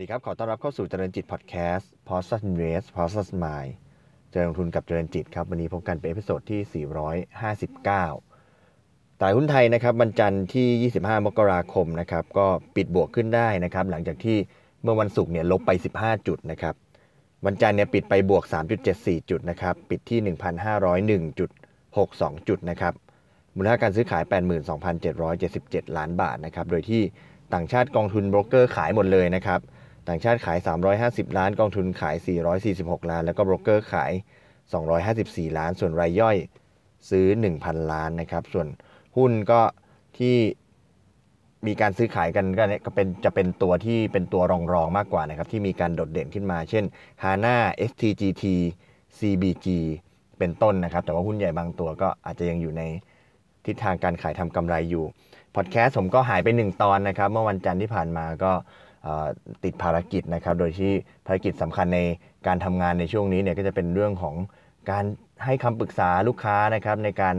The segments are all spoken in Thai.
ดีครับ ขอต้อนรับเข้าสู่เจริญจิตพอดแคสต์ p o s t Invest p o s t Mind เจริญลงทุนกับเจริญจิตครับ วันนี้พบกันเป็น episode ที่ 459 ตลาดหุ้นไทยนะครับวันจันทร์ที่ 25 มกราคมนะครับ ก็ปิดบวกขึ้นได้นะครับ หลังจากที่เมื่อวันศุกร์เนี่ยลบไป 15 จุดนะครับ วันจันทร์เนี่ยปิดไปบวก 3.74 จุดนะครับ ปิดที่ 1,501.62 จุดนะครับ มูลค่าการซื้อขาย 82,777 ล้านบาทนะครับ โดยที่ต่างชาติกองทุนโบรกเกอร์ขายหมดเลยนะครับ ต่างชาติขาย 350 ล้าน กองทุนขาย 446 ล้าน แล้วก็โบรกเกอร์ขาย 254 ล้าน ส่วนรายย่อยซื้อ 1,000 ล้านนะครับ ส่วนหุ้นก็ที่มีการซื้อขายกันก็เนี่ยก็เป็นจะเป็นตัวที่เป็นตัวรองรองมากกว่านะครับ ที่มีการโดดเด่นขึ้นมา เช่น HANA STGT CBG เป็นต้นนะครับ แต่ว่าหุ้นใหญ่บางตัวก็อาจจะยังอยู่ในทิศทางการขายทำกำไรอยู่พอดแคสต์ผมก็หายไป 1 ตอนนะครับ เมื่อวันจันทร์ที่ผ่านมาก็ ติดภารกิจนะครับ โดยที่ภารกิจสำคัญในการทำงานในช่วงนี้เนี่ยก็จะเป็นเรื่องของการให้คำปรึกษาลูกค้านะครับในการ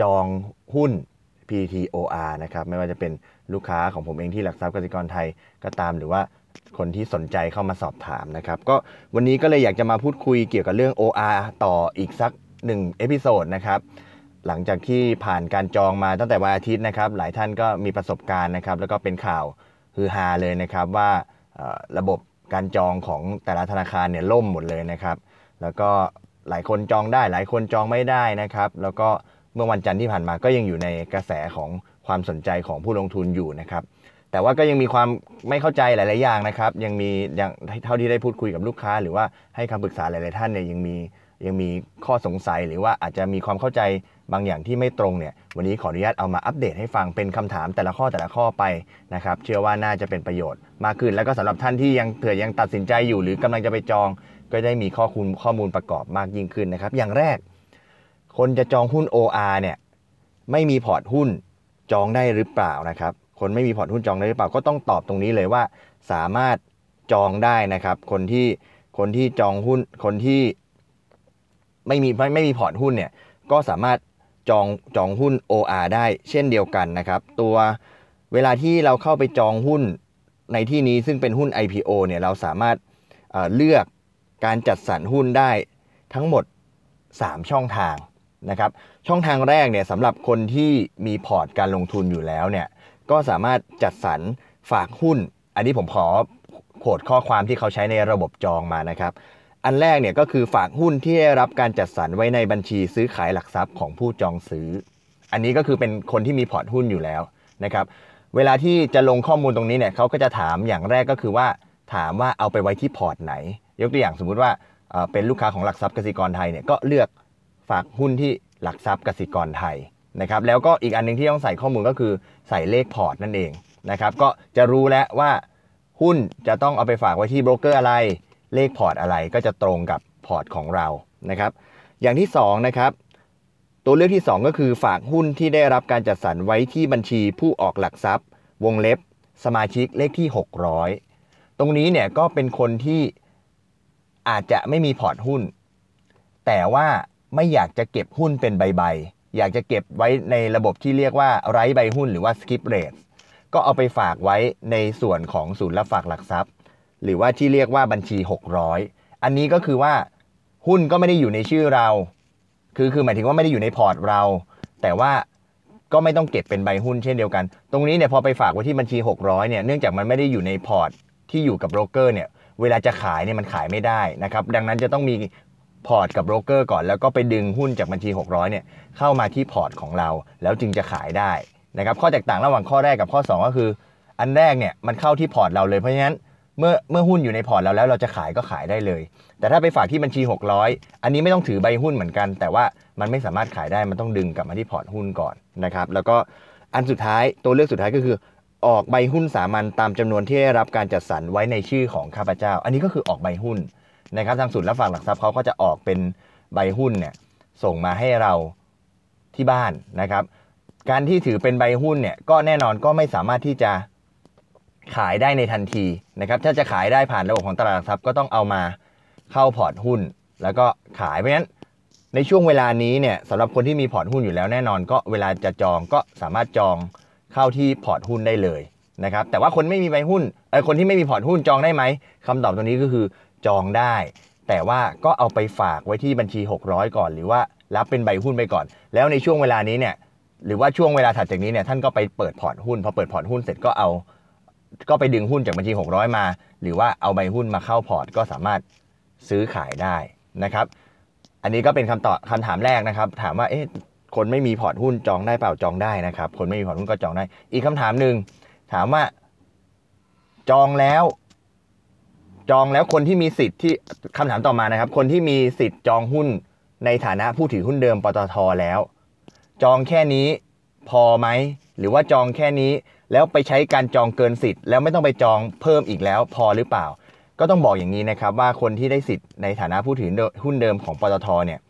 จองหุ้น PTOR นะครับไม่ว่าจะเป็นลูกค้าของผมเองที่หลักทรัพย์กสิกรไทยก็ตามหรือว่าคนที่สนใจเข้ามาสอบถามนะครับ ก็วันนี้ก็เลยอยากจะมาพูดคุยเกี่ยวกับเรื่อง OR ต่ออีกสักหนึ่ง episode นะครับหลังจากที่ผ่านการจองมาตั้งแต่วันอาทิตย์นะครับ หลายท่านก็มีประสบการณ์นะครับ แล้วก็เป็นข่าว ฮือฮาเลยนะครับว่าระบบการจองของแต่ละธนาคารเนี่ยล่มหมดเลยนะครับ แล้วก็หลายคนจองได้หลายคนจองไม่ได้นะครับ แล้วก็เมื่อวันจันทร์ที่ผ่านมาก็ยังอยู่ในกระแสของความสนใจของผู้ลงทุนอยู่นะครับ แต่ว่าก็ยังมีความไม่เข้าใจหลาย ๆ อย่างนะครับ ยังมีอย่างเท่าที่ได้พูดคุยกับลูกค้า หรือว่าให้คำปรึกษาหลาย ๆ ท่านเนี่ยยังมียังมีข้อสงสัยหรือว่าอาจจะมีความเข้าใจ บางอย่างที่ไม่ตรงเนี่ยวันนี้ขออนุญาตเอามาอัปเดตให้ฟังเป็นคำถามแต่ละข้อแต่ละข้อไปนะครับเชื่อว่าน่าจะเป็นประโยชน์มากขึ้น แล้วก็สำหรับท่านที่ยังเผื่อยังตัดสินใจอยู่ หรือกำลังจะไปจอง ก็ได้มีข้อมูลข้อมูลประกอบมากยิ่งขึ้นนะครับ อย่างแรก คนจะจองหุ้น OR เนี่ยไม่มีพอร์ตหุ้นจองได้หรือเปล่านะครับคนไม่มีพอร์ตหุ้นจองได้หรือเปล่าก็ต้องตอบตรงนี้เลยว่า สามารถจองได้นะครับ คนที่คนที่จองหุ้นคนที่ไม่มีไม่ไม่มีพอร์ตหุ้นเนี่ยก็สามารถ จองจองหุ้น OR ได้เช่นเดียวกันนะครับ ตัวเวลาที่เราเข้าไปจองหุ้นในที่นี้ซึ่งเป็นหุ้น IPO เนี่ยเราสามารถเลือกการจัดสรรหุ้นได้ทั้งหมด 3 ช่องทางนะครับ ช่องทางแรกเนี่ยสำหรับคนที่มีพอร์ตการลงทุนอยู่แล้วเนี่ยก็สามารถจัดสรรฝากหุ้น อันนี้ผมขอ quote ข้อความที่เขาใช้ในระบบจองมานะครับ อันแรกเนี่ยก็คือฝากหุ้นที่ได้รับการจัดสรรไว้ในบัญชีซื้อขายหลักทรัพย์ของผู้จองซื้อ อันนี้ก็คือเป็นคนที่มีพอร์ตหุ้นอยู่แล้วนะครับ เวลาที่จะลงข้อมูลตรงนี้เนี่ยเขาก็จะถามอย่างแรกก็คือว่าถามว่าเอาไปไว้ที่พอร์ตไหน ยกตัวอย่างสมมุติว่าเป็นลูกค้าของหลักทรัพย์กสิกรไทยเนี่ยก็เลือกฝากหุ้นที่หลักทรัพย์กสิกรไทยนะครับ แล้วก็อีกอันนึงที่ต้องใส่ข้อมูลก็คือใส่เลขพอร์ตนั่นเองนะครับ ก็จะรู้แล้วว่าหุ้นจะต้องเอาไปฝากไว้ที่โบรกเกอร์อะไร เลขพอร์ตอะไรก็จะตรงกับพอร์ตของเรานะครับ อย่างที่2นะครับตัวเลือกที่ 2 ก็คือฝากหุ้นที่ได้รับการจัดสรรไว้ที่บัญชีผู้ออกหลักทรัพย์ วงเล็บ สมาชิกเลขที่ 600 ตรงนี้เนี่ยก็เป็นคนที่อาจจะไม่มีพอร์ตหุ้น แต่ว่าไม่อยากจะเก็บหุ้นเป็นใบๆ อยากจะเก็บไว้ในระบบที่เรียกว่าไร้ใบหุ้นหรือว่า scripless ก็เอาไปฝากไว้ในส่วนของศูนย์รับฝากหลักทรัพย์ หรือว่าที่เรียกว่าบัญชี 600 อันนี้ก็คือว่าหุ้นก็ไม่ได้อยู่ในชื่อเรา คือคือหมายถึงว่าไม่ได้อยู่ในพอร์ตเรา แต่ว่าก็ไม่ต้องเก็บเป็นใบหุ้นเช่นเดียวกัน ตรงนี้เนี่ยพอไปฝากไว้ที่บัญชี 600เนี่ยเนื่องจากมันไม่ได้อยู่ในพอร์ตที่อยู่กับโบรกเกอร์เนี่ยเวลาจะขายเนี่ยมันขายไม่ได้นะครับดังนั้นจะต้องมีพอร์ตกับโบรกเกอร์ก่อน แล้วก็ไปดึงหุ้นจากบัญชี 600เนี่ยเข้ามาที่พอร์ตของเรา แล้วจึงจะขายได้นะครับข้อแตกต่างระหว่างข้อแรกกับข้อ 2 ก็คือ อันแรกเนี่ยมันเข้าที่พอร์ตเราเลยเพราะฉะนั้น เมื่อเมื่อหุ้นอยู่ในพอร์ตเราแล้วเราจะขายก็ขายได้เลย แต่ถ้าไปฝากที่บัญชี 600 อันนี้ไม่ต้องถือใบหุ้นเหมือนกัน แต่ว่ามันไม่สามารถขายได้มันต้องดึงกลับมาที่พอร์ตหุ้นก่อนนะครับแล้วก็อันสุดท้ายตัวเลือกสุดท้ายก็คือ ออกใบหุ้นสามัญตามจำนวนที่ได้รับการจัดสรรไว้ในชื่อของข้าพเจ้า อันนี้ก็คือออกใบหุ้นนะครับทางศูนย์รับฝากหลักทรัพย์เขาก็จะออกเป็นใบหุ้นเนี่ยส่งมาให้เราที่บ้านนะครับ การที่ถือเป็นใบหุ้นเนี่ยก็แน่นอนก็ไม่สามารถที่จะ ขายได้ในทันทีนะครับถ้าจะขายได้ผ่านระบบของตลาดหลักทรัพย์ก็ต้องเอามาเข้าพอร์ตหุ้น แล้วก็ขายเพราะฉะนั้นในช่วงเวลานี้เนี่ยสำหรับคนที่มีพอร์ตหุ้นอยู่แล้วแน่นอน ก็เวลาจะจองก็สามารถจองเข้าที่พอร์ตหุ้นได้เลยนะครับแต่ว่าคนไม่มีใบหุ้นเออคนที่ไม่มีพอร์ตหุ้นจองได้ไหมคำตอบตรงนี้ก็คือจองได้ แต่ว่าก็เอาไปฝากไว้ที่บัญชี 600 ก่อน หรือว่ารับเป็นใบหุ้นไปก่อน แล้วในช่วงเวลานี้เนี่ยหรือว่าช่วงเวลาถัดจากนี้เนี่ยท่านก็ไปเปิดพอร์ตหุ้นพอเปิดพอร์ตหุ้นเสร็จก็เอา ก็ไปดึงหุ้นจากบัญชี 600 มา หรือว่าเอาใบหุ้นมาเข้าพอร์ต ก็สามารถซื้อขายได้นะครับ อันนี้ก็เป็นคำตอบคำถามแรกนะครับ ถามว่าเอ๊ะคนไม่มีพอร์ตหุ้นจองได้เปล่าจองได้นะครับ คนไม่มีพอร์ตหุ้นก็จองได้ อีกคำถามหนึ่งถามว่าจองแล้ว จองแล้วคนที่มีสิทธิ์ที่คำถามต่อมานะครับ คนที่มีสิทธิ์จองหุ้นในฐานะผู้ถือหุ้นเดิมปตทแล้ว จองแค่นี้พอไหมหรือว่าจองแค่นี้ แล้วไปใช้การจองเกินสิทธิ์แล้วไม่ต้องไปจองเพิ่มอีกแล้วพอหรือเปล่า ก็ต้องบอกอย่างนี้นะครับว่าคนที่ได้สิทธิ์ในฐานะผู้ถือหุ้นเดิมของปตทเนี่ย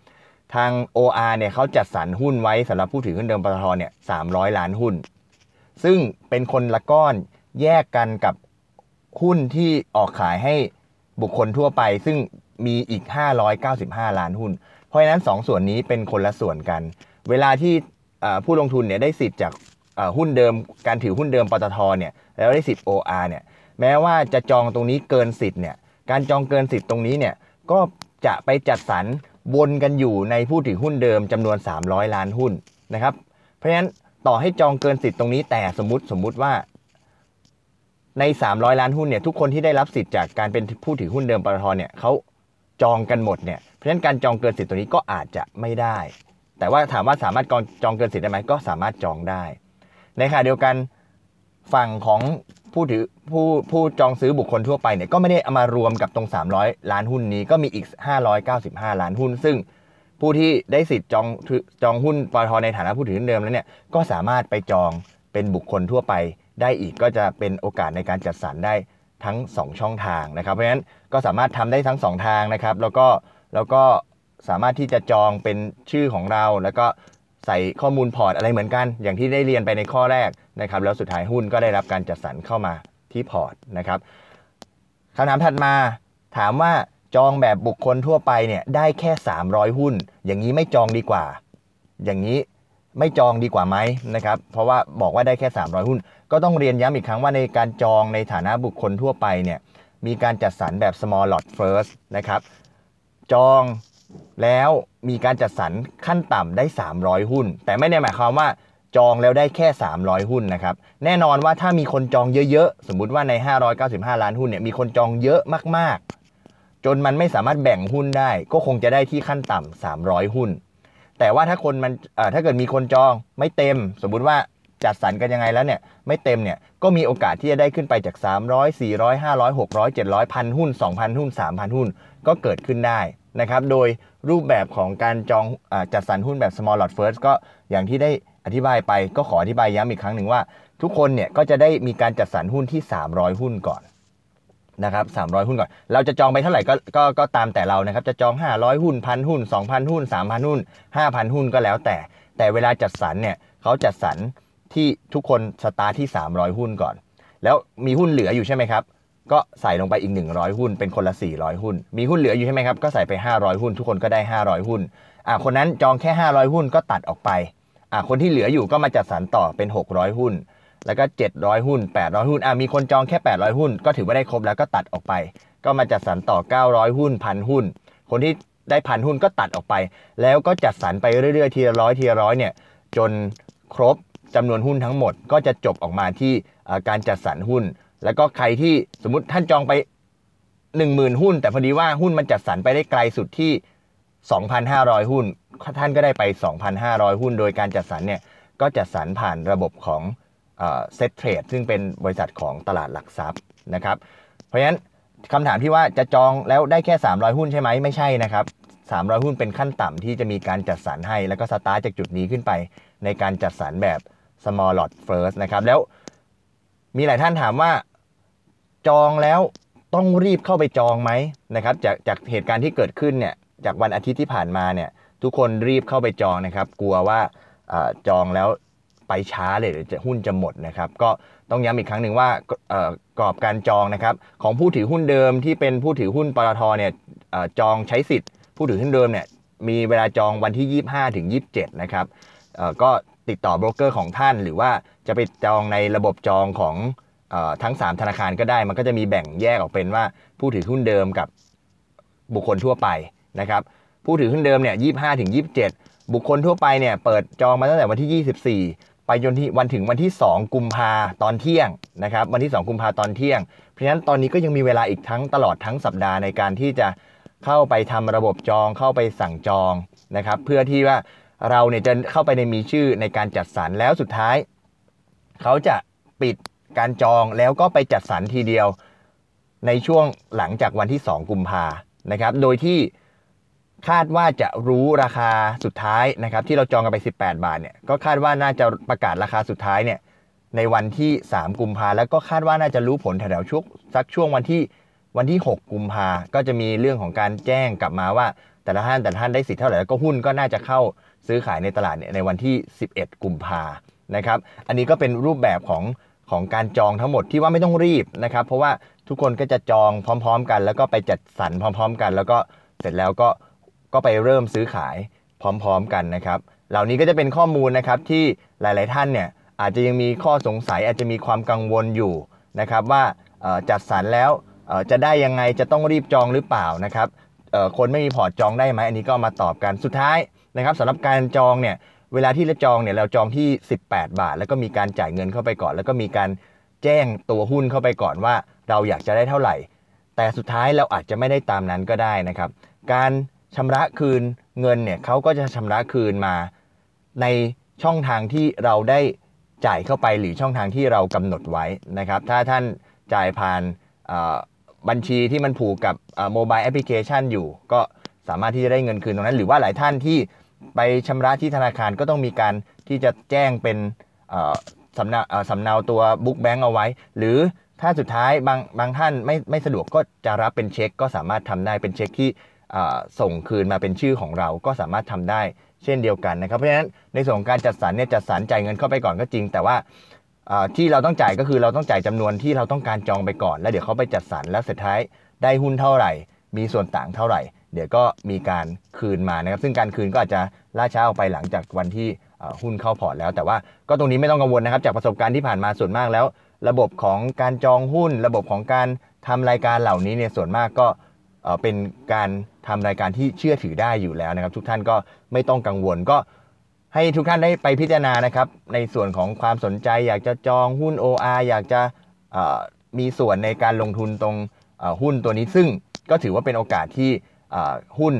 ทาง OR เนี่ยเขาจัดสรรหุ้นไว้สำหรับผู้ถือหุ้นเดิมปตทเนี่ยสามล้านหุ้น ซึ่งเป็นคนละก้อนแยกกันกับหุ้นที่ออกขายให้บุคคลทั่วไป ซึ่งมีอีก 595 ล้านหุ้น เพราะฉะนั้น 2 ส่วนนี้เป็นคนละส่วนกัน เวลาที่ผู้ลงทุนเนี่ยได้สิทธิ์จาก หุ้นเดิมการถือหุ้นเดิมปตทเนี่ยแล้วได้สิทธิ์ OR เนี่ยแม้ว่าจะจองตรงนี้เกินสิทธิ์เนี่ยการจองเกินสิทธิ์ตรงนี้เนี่ยก็จะไปจัดสรรวนกันอยู่ในผู้ถือหุ้นเดิมจำนวน 300 ล้านหุ้นนะครับเพราะฉะนั้นต่อให้จองเกินสิทธิ์ตรงนี้แต่สมมติสมมุติว่า ใน 300 ล้านหุ้นเนี่ยทุกคนที่ได้รับสิทธิ์จากการเป็นผู้ถือหุ้นเดิมปตทเนี่ยเขาจองกันหมดเนี่ยเพราะฉะนั้นการจองเกินสิทธิ์ตัวนี้ก็อาจจะไม่ได้ แต่ว่าถามว่าสามารถจองเกินสิทธิ์ได้ไหมก็สามารถจองได้ ในขณะเดียวกันฝั่งของผู้ถือผู้ผู้จองซื้อบุคคลทั่วไปเนี่ยก็ไม่ได้เอามารวมกับตรง 300 ล้านหุ้นนี้ก็มีอีก 595 ล้านหุ้น ซึ่งผู้ที่ได้สิทธิ์จองจองหุ้นปตทในฐานะผู้ถือหุ้นเดิมแล้วเนี่ยก็สามารถไปจองเป็นบุคคลทั่วไปได้อีกก็จะเป็นโอกาสในการจัดสรรได้ทั้ง 2 ช่องทางนะครับ เพราะฉะนั้นก็สามารถทำได้ทั้ง 2 ทางนะครับ แล้วก็แล้วก็สามารถที่จะจองเป็นชื่อของเราแล้วก็ ใส่ข้อมูลพอร์ตอะไรเหมือนกัน อย่างที่ได้เรียนไปในข้อแรกนะครับ แล้วสุดท้ายหุ้นก็ได้รับการจัดสรรเข้ามาที่พอร์ตนะครับคำถามถัดมา ถามว่าจองแบบบุคคลทั่วไปเนี่ยได้แค่ 300 หุ้น อย่างนี้ไม่จองดีกว่า อย่างนี้ไม่จองดีกว่าไหมนะครับ เพราะว่าบอกว่าได้แค่ 300 หุ้น ก็ต้องเรียนย้ำอีกครั้งว่าในการจองในฐานะบุคคลทั่วไปเนี่ยมีการจัดสรรแบบ small lot first นะครับ จอง แล้วมีการจัดสรรขั้นต่ำได้ 300 หุ้น แต่ไม่ได้หมายความว่าจองแล้วได้แค่ 300 หุ้นนะครับ แน่นอนว่าถ้ามีคนจองเยอะๆ สมมุติว่าใน 595 ล้านหุ้นเนี่ย มีคนจองเยอะมากๆ จนมันไม่สามารถแบ่งหุ้นได้ ก็คงจะได้ที่ขั้นต่ำ300 หุ้น แต่ว่าถ้าคนมันถ้าเกิดมีคนจองไม่เต็ม สมมุติว่าจัดสรรกันยังไงแล้วเนี่ย ไม่เต็มเนี่ย ก็มีโอกาสที่จะได้ขึ้นไปจาก 300 400 500 600 700 พันหุ้น 2,000 หุ้น 3,000 หุ้น ก็เกิดขึ้นได้ นะครับโดยรูปแบบของการจองอจัดสรรหุ้นแบบ small lot first ก็อย่างที่ได้อธิบายไปก็ขออธิบายย้ำอีกครั้งหนึ่งว่า ทุกคนเนี่ยก็จะได้มีการจัดสรรหุ้นที่ 300 หุ้นก่อนนะครับ300 หุ้นก่อน เราจะจองไปเท่าไหร่ก็ก็ก็ตามแต่เรานะครับ จะจอง 500 หุ้นพันหุ้น 2,000 หุ้น 3,000 หุ้น 5,000 หุ้นก็แล้วแต่ แต่เวลาจัดสรรเนี่ยเขาจัดสรรที่ทุกคนสตาร์ทที่ 300 หุ้นก่อน แล้วมีหุ้นเหลืออยู่ใช่ไหมครับ ก็ใส่ลงไปอีก 100 หุ้น เป็นคนละ 400 หุ้น มีหุ้นเหลืออยู่ใช่ไหมครับ ก็ใส่ไป 500 หุ้น ทุกคนก็ได้ 500 หุ้น อ่าคนนั้นจองแค่ 500 หุ้นก็ตัดออกไป อ่าคนที่เหลืออยู่ก็มาจัดสรรต่อเป็น 600 หุ้น แล้วก็ 700 หุ้น 800 หุ้น อะมีคนจองแค่ 800 หุ้น ก็ถือว่าได้ครบแล้วก็ตัดออกไป ก็มาจัดสรรต่อ 900 หุ้นพันหุ้น คนที่ได้พันหุ้นก็ตัดออกไป แล้วก็จัดสรรไปเรื่อยๆ ทีละร้อยทีละร้อยเนี่ย จนครบจำนวนหุ้นทั้งหมด ก็จะจบออกมาที่การจัดสรรหุ้น แล้วก็ใครที่สมมติท่านจองไป10,000หุ้น แต่พอดีว่าหุ้นมันจัดสรรไปได้ไกลสุดที่2,500หุ้น ท่านก็ได้ไป2,500หุ้น โดยการจัดสรรเนี่ยก็จัดสรรผ่านระบบของเซ็ตเทรดซึ่งเป็นบริษัทของตลาดหลักทรัพย์นะครับ เพราะฉะนั้นคำถามที่ว่าจะจองแล้วได้แค่ 300 หุ้นใช่ไหมไม่ใช่นะครับ 300 หุ้นเป็นขั้นต่ำที่จะมีการจัดสรรให้ แล้วก็สตาร์ทจากจุดนี้ขึ้นไป ในการจัดสรรแบบ small lot first นะครับ แล้วมีหลายท่านถามว่า จองแล้วต้องรีบเข้าไปจองไหมนะครับ จากจากเหตุการณ์ที่เกิดขึ้นเนี่ยจากวันอาทิตย์ที่ผ่านมาเนี่ย ทุกคนรีบเข้าไปจองนะครับ กลัวว่าอจองแล้วไปช้าเลยจะหุ้นจะหมดนะครับ ก็ต้องย้ำอีกครั้งหนึ่งว่ากรอบการจองนะครับ ของผู้ถือหุ้นเดิมที่เป็นผู้ถือหุ้นปตทเนี่ยจองใช้สิทธิ์ ผู้ถือหุ้นเดิมเนี่ยมีเวลาจองวันที่ 25 ถึง 27 นะครับก็ติดต่อโบรกเกอร์ของท่านหรือว่าจะไปจองในระบบจองของ ทั้ง 3 ธนาคารก็ได้ มันก็จะมีแบ่งแยกออกเป็นว่า ผู้ถือหุ้นเดิมกับบุคคลทั่วไปนะครับผู้ถือหุ้นเดิมเนี่ยยี่ห้าถึงยี่สิบเจ็ดบุคคลทั่วไปเนี่ยเปิดจองมาตั้งแต่วันที่ 24 ไปจนที่วันถึงวันที่ 2 กุมภาตอนเที่ยงนะครับวันที่ 2 กุมภาตอนเที่ยง เพราะฉะนั้นตอนนี้ก็ยังมีเวลาอีกทั้งตลอดทั้งสัปดาห์ในการที่จะเข้าไปทำระบบจองเข้าไปสั่งจองนะครับเพื่อที่ว่าเราเนี่ยจะเข้าไปในมีชื่อในการจัดสรรแล้วสุดท้าย เขาจะปิด การจองแล้วก็ไปจัดสรรทีเดียว ในช่วงหลังจากวันที่ 2 กุมภานะครับ โดยที่คาดว่าจะรู้ราคาสุดท้ายนะครับ ที่เราจองกันไป 18 บาทเนี่ยก็คาดว่าน่าจะประกาศราคาสุดท้ายเนี่ยในวันที่ 3 กุมภาแล้วก็คาดว่าน่าจะรู้ผลแถวๆช่วงสักช่วงวันที่วันที่ 6 กุมภาก็จะมีเรื่องของการแจ้งกลับมาว่า แต่ละท่านแต่ละท่านได้สิทธิ์เท่าไหร่แล้วก็หุ้นก็น่าจะเข้าซื้อขายในตลาดเนี่ยในวันที่ 11 กุมภานะครับ อันนี้ก็เป็นรูปแบบของ ของการจองทั้งหมดที่ว่าไม่ต้องรีบนะครับเพราะว่าทุกคนก็จะจองพร้อม ๆ กัน แล้วก็ไปจัดสรรพร้อม ๆ กัน แล้วก็เสร็จแล้วก็ก็ไปเริ่มซื้อขายพร้อม ๆ กันนะครับ เหล่านี้ก็จะเป็นข้อมูลนะครับที่หลาย ๆ ท่านเนี่ยอาจจะยังมีข้อสงสัยอาจจะมีความกังวลอยู่นะครับว่าจัดสรรแล้วจะได้ยังไงจะต้องรีบจองหรือเปล่านะครับคนไม่มีพอร์ตจองได้ไหมอันนี้ก็มาตอบกันสุดท้ายนะครับสำหรับการจองเนี่ย เวลาที่เราจองเนี่ยเราจองที่ 18 บาท แล้วก็มีการจ่ายเงินเข้าไปก่อน แล้วก็มีการแจ้งตัวหุ้นเข้าไปก่อนว่า เราอยากจะได้เท่าไหร่ แต่สุดท้ายเราอาจจะไม่ได้ตามนั้นก็ได้นะครับ การชำระคืนเงินเนี่ยเขาก็จะชำระคืนมาในช่องทางที่เราได้จ่ายเข้าไปหรือช่องทางที่เรากำหนดไว้นะครับ ถ้าท่านจ่ายผ่านบัญชีที่มันผูกกับโมบายแอปพลิเคชันอยู่ ก็สามารถที่จะได้เงินคืนตรงนั้น หรือว่าหลายท่านที่ ไปชำระที่ธนาคารก็ต้องมีการที่จะแจ้งเป็นสำเนาสำเนาตัวบุ๊กแบงก์เอาไว้ หรือถ้าสุดท้ายบางบางท่านไม่ไม่สะดวกก็จะรับเป็นเช็ค ก็สามารถทำได้เป็นเช็คที่ส่งคืนมาเป็นชื่อของเราก็สามารถทำได้เช่นเดียวกันนะครับ เพราะฉะนั้นในส่วนของการจัดสรรเนี่ยจัดสรรจ่ายเงินเข้าไปก่อนก็จริง แต่ว่าอ่าที่เราต้องจ่ายก็คือเราต้องจ่ายจำนวนที่เราต้องการจองไปก่อน แล้วเดี๋ยวเขาไปจัดสรรแล้วสุดท้ายได้หุ้นเท่าไหร่ มีส่วนต่างเท่าไหร่ เดี๋ยวก็มีการคืนมานะครับ ซึ่งการคืนก็อาจจะล่าช้าออกไปหลังจากวันที่หุ้นเข้าพอร์ตแล้ว แต่ว่าก็ตรงนี้ไม่ต้องกังวลนะครับ จากประสบการณ์ที่ผ่านมาส่วนมากแล้ว ระบบของการจองหุ้น ระบบของการทำรายการเหล่านี้เนี่ยส่วนมากก็เป็นการทำรายการที่เชื่อถือได้อยู่แล้วนะครับ ทุกท่านก็ไม่ต้องกังวลก็ให้ทุกท่านได้ไปพิจารณานะครับ ในส่วนของความสนใจ อยากจะจองหุ้น OR อยากจะมีส่วนในการลงทุนตรงหุ้นตัวนี้ซึ่งก็ถือว่าเป็นโอกาสที่ หุ้น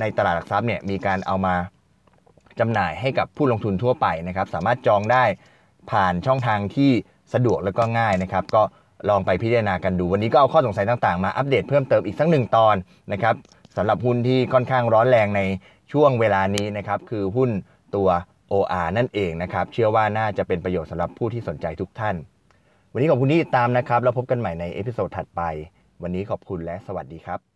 ในตลาดหลักทรัพย์เนี่ยมีการเอามาจำหน่ายให้กับผู้ลงทุนทั่วไปนะครับ สามารถจองได้ผ่านช่องทางที่สะดวกแล้วก็ง่ายนะครับ ก็ลองไปพิจารณากันดู วันนี้ก็เอาข้อสงสัยต่างๆ มาอัปเดตเพิ่มเติมอีกสักหนึ่งตอนนะครับสำหรับหุ้นที่ค่อนข้างร้อนแรงในช่วงเวลานี้นะครับ คือหุ้นตัว OR นั่นเองนะครับ เชื่อว่าน่าจะเป็นประโยชน์สำหรับผู้ที่สนใจทุกท่าน วันนี้ขอบคุณที่ติดตามนะครับ แล้วพบกันใหม่ในเอพิโซดถัดไป วันนี้ขอบคุณและสวัสดีครับ